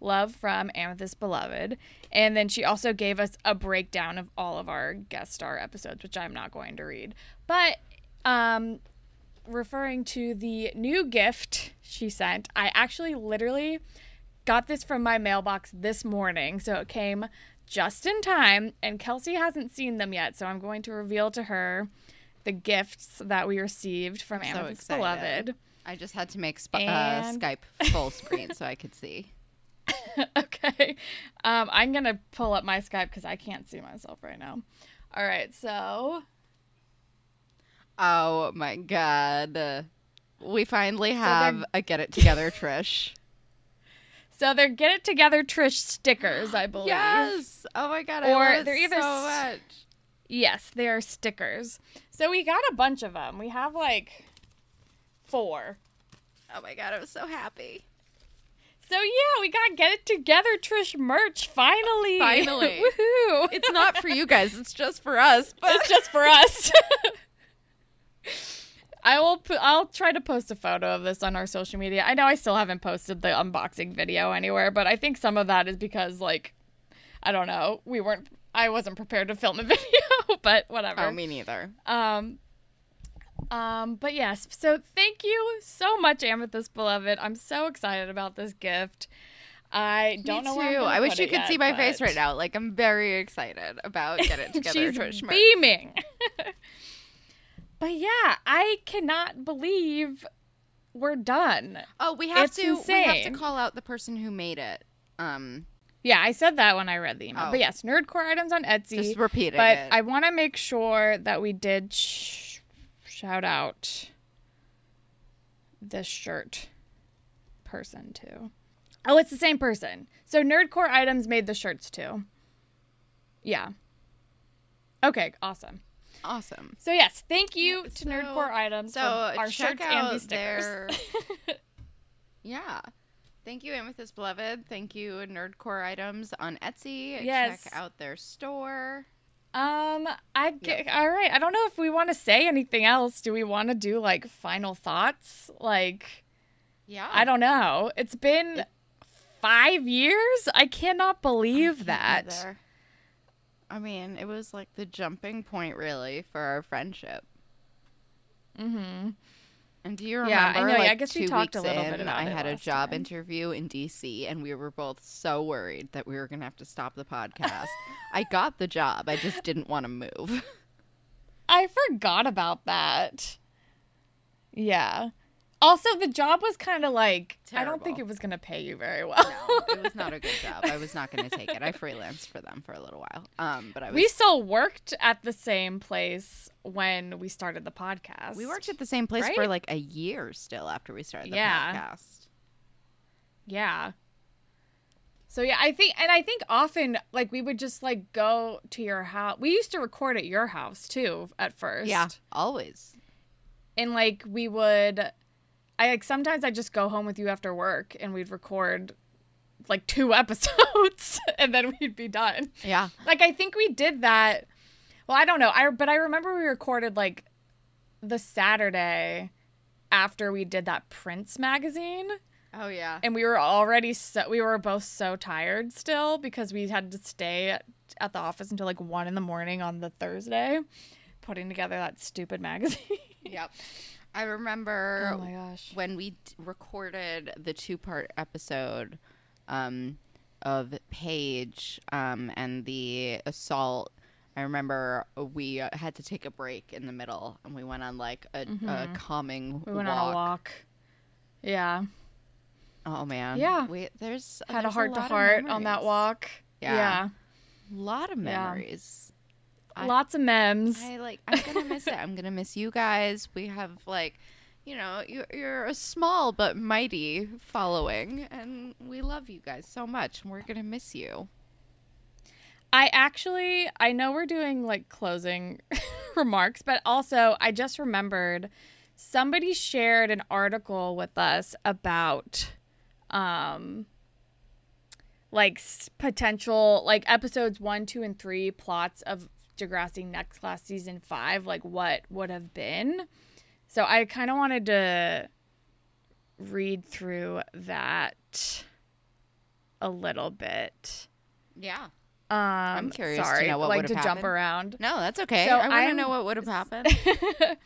Love from Amethyst Beloved. And then she also gave us a breakdown of all of our guest star episodes, which I'm not going to read. But um, referring to the new gift she sent, I actually literally got this from my mailbox this morning. So it came just in time, and Kelsey hasn't seen them yet. So I'm going to reveal to her the gifts that we received from I'm so Amethyst. Beloved. I just had to make sp- uh, Skype full screen so I could see. (laughs) okay. Um, I'm gonna pull up my Skype because I can't see myself right now. All right, so Oh my god. We finally have a get it (laughs) together, Trish. so they're get it together Trish stickers, I believe. Yes. Oh my god. I Or love they're either so much. Yes, they are stickers. So we got a bunch of them. We have like four. Oh my god, I was so happy. So yeah, we got get it together Trish merch finally. Finally. (laughs) Woohoo. It's not for you guys, it's just for us. But It's just for us. (laughs) I will. I'll try to post a photo of this on our social media. I know I still haven't posted the unboxing video anywhere, but I think some of that is because, like, I don't know, we weren't. I wasn't prepared to film a (laughs) video, but whatever. Oh, me neither. Um. Um, but yes, so thank you so much, Amethyst Beloved. I'm so excited about this gift. I don't Me know too. where I'm gonna I wish you could yet, see my face right now. Like I'm very excited about (laughs) get it together, She's Trish. beaming. (laughs) but yeah, I cannot believe we're done. Oh, we have It's to. We have to call out the person who made it. Um, Yeah, I said that when I read the email. Oh. But yes, Nerdcore items on Etsy. just repeating but it. I want to make sure that we did sh- shout out the shirt person too. Oh, it's the same person. So Nerdcore items made the shirts too. Yeah. Okay, awesome. awesome. So yes, thank you to So- Nerdcore items So for our shirts and these stickers. their. (laughs) yeah. Thank you, Amethyst Beloved. Thank you, Nerdcore Items on Etsy. Yes. Check out their store. Um, I get, all right. I don't know if we want to say anything else. Do we want to do like final thoughts? Like, Yeah. I don't know. It's been five years. I cannot believe that. Either. I mean, it was like the jumping point, really, for our friendship. Mm-hmm. And do you remember? Yeah, I know. Yeah, Like, I guess we two talked a weeks little bit about I had a job time. interview in DC, and we were both so worried that we were going to have to stop the podcast. I got the job. I just didn't want to move. (laughs) I forgot about that. Yeah. Also, the job was kind of like I don't think it was gonna pay you very well. No, it was not a good job. I was not going (laughs) to take it. I freelanced for them for a little while. Um, but I was. we still worked at the same place when we started the podcast. we worked at the same place for like a year still after we started the Yeah. podcast. Yeah. So yeah, I think and I think often like we would just like go to your house. We used to record at your house too at first. Yeah, always. And like we would I like sometimes I just go home with you after work and we'd record like two (laughs) episodes and then we'd be done. Yeah. Like I think we did that. Well, I don't know. I but I remember we recorded like the Saturday after we did that Prince magazine Oh yeah. and we were already so we were both so tired still because we had to stay at, at the office until like one in the morning on the Thursday putting together that stupid (laughs) magazine. Yep. I remember oh my gosh. when we d- recorded the two-part episode um, of Paige um, and the assault. I remember we uh, had to take a break in the middle, and we went on like a, a calming We went walk. on a walk. Yeah. Oh man, Yeah. We there's Had a there's heart to heart on that walk. Yeah. Yeah. lot of Yeah. memories. I- Lots of memes. I like. I'm gonna miss it. I'm gonna miss you guys. We have like, you know, you're, you're a small but mighty following, and we love you guys so much. And we're gonna miss you. I actually I know we're doing like closing (laughs) remarks, but also I just remembered somebody shared an article with us about um like potential like episodes 1, 2 and 3 plots of Degrassi Next Class season 5 like what would have been. So I kind of wanted to read through that a little bit. Yeah. Um, I'm curious to know what like to have jump around. No, that's okay. So I want to know what would have happened. (laughs)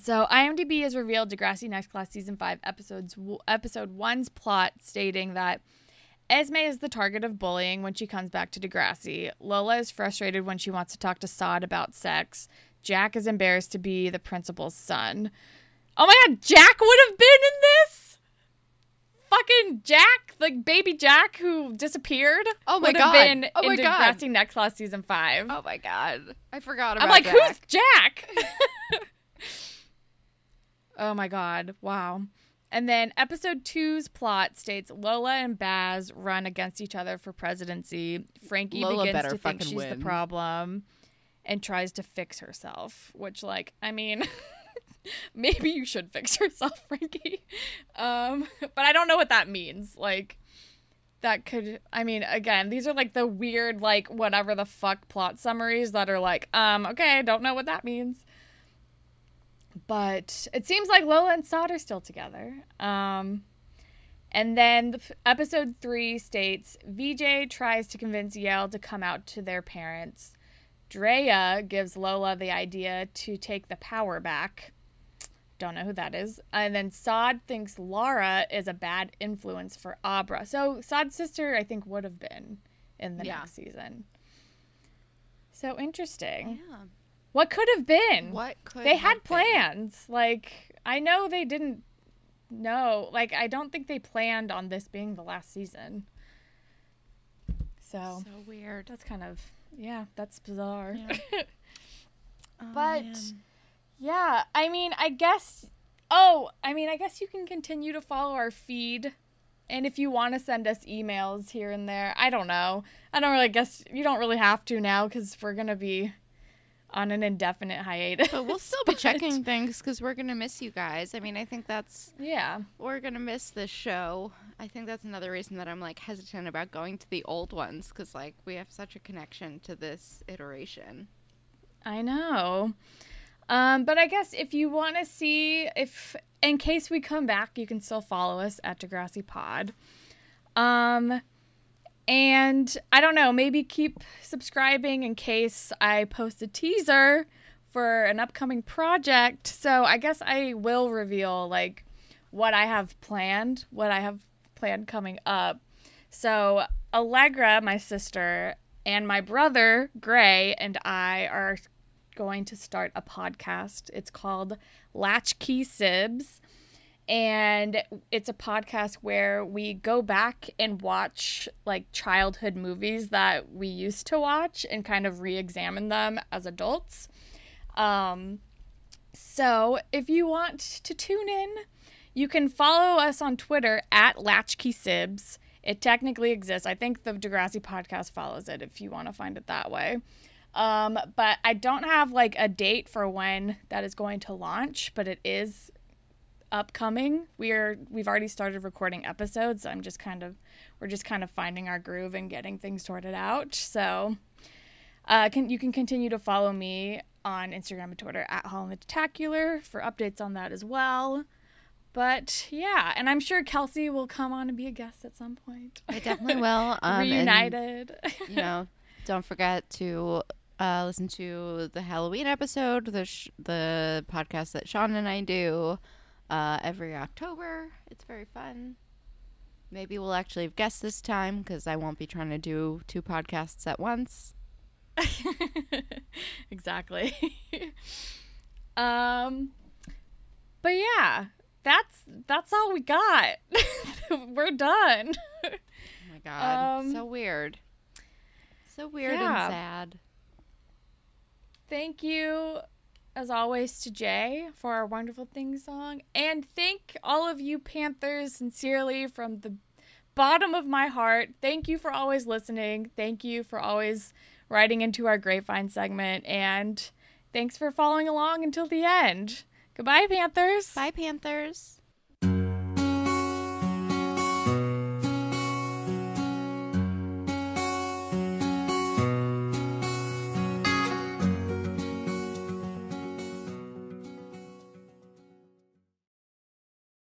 So IMDb has revealed Degrassi Next Class season five episodes episode one's plot, stating that Esme is the target of bullying when she comes back to Degrassi. Lola is frustrated when she wants to talk to Saad about sex. Jack is embarrassed to be the principal's son. Oh my god, Jack would have been in this? fucking Jack, like baby Jack who disappeared. Oh my would have God. Been Oh my in God. Degrassi Next Class season five. Oh my god. I forgot about I'm like, Jack. who's Jack? (laughs) (laughs) oh my god! Wow. And then episode two's plot states Lola and Baz run against each other for presidency. Frankie Lola begins to think she's the problem and tries to fix herself. Which, like, I mean, (laughs) maybe you should fix yourself, (laughs) Frankie. Um, but I don't know what that means. Like, that could I mean, again, these are like the weird, like, whatever the fuck plot summaries that are like, um, okay, don't know what that means. But it seems like Lola and Saad are still together. Um, and then the, episode three states VJ tries to convince Yale to come out to their parents. Drea gives Lola the idea to take the power back. Don't know who that is. And then Saad thinks Laura is a bad influence for Abra. So Saad's sister, I think, would have been in the Yeah. next season. So interesting. Yeah. What could have been? What could they had have been? plans. Like I know they didn't know. Like I don't think they planned on this being the last season. So So weird. that's kind of yeah, that's bizarre. Yeah. (laughs) Oh, But- man. Yeah, I mean, I guess. Oh, I mean, I guess you can continue to follow our feed. And if you want to send us emails here and there, I don't know. I don't really guess you don't really have to now because we're going to be on an indefinite hiatus. But we'll still be (laughs) But- checking things because we're gonna miss you guys. I mean, I think that's Yeah. we're gonna miss this show. I think that's another reason that I'm like hesitant about going to the old ones because like we have such a connection to this iteration. I know. Um, but I guess if you want to see if in case we come back, you can still follow us at Degrassi Pod. Um and I don't know, maybe keep subscribing in case I post a teaser for an upcoming project. So I guess I will reveal like what I have planned, what I have planned coming up. So Allegra, my sister, and my brother, Gray, and I are going to start a podcast. It's called Latchkey Sibs. And it's a podcast where we go back and watch like childhood movies that we used to watch and kind of re examine them as adults. Um, so if you want to tune in, you can follow us on Twitter at Latchkey Sibs. It technically exists. I think the Degrassi podcast follows it if you want to find it that way. Um, but I don't have like a date for when that is going to launch, but it is upcoming. We're we've already started recording episodes. I'm just kind of we're just kind of finding our groove and getting things sorted out. So uh, can you can continue to follow me on Instagram and Twitter at Holland the Tentacular for updates on that as well. But yeah, and I'm sure Kelsey will come on and be a guest at some point. I definitely will. (laughs) Um, and, Reunited. you know, don't forget to uh, listen to the Halloween episode, the sh- the podcast that Sean and I do uh, every October. It's very fun. Maybe we'll actually have guests this time because I won't be trying to do two podcasts at once. (laughs) exactly. (laughs) um but yeah, that's that's all we got. (laughs) We're done. Oh my god, Um, so weird, so weird yeah. and sad. Thank you as always to Jay for our wonderful thing song and thank all of you Panthers sincerely from the bottom of my heart. Thank you for always listening. Thank you for always writing into our grapevine segment and thanks for following along until the end. Goodbye Panthers. Bye, Panthers.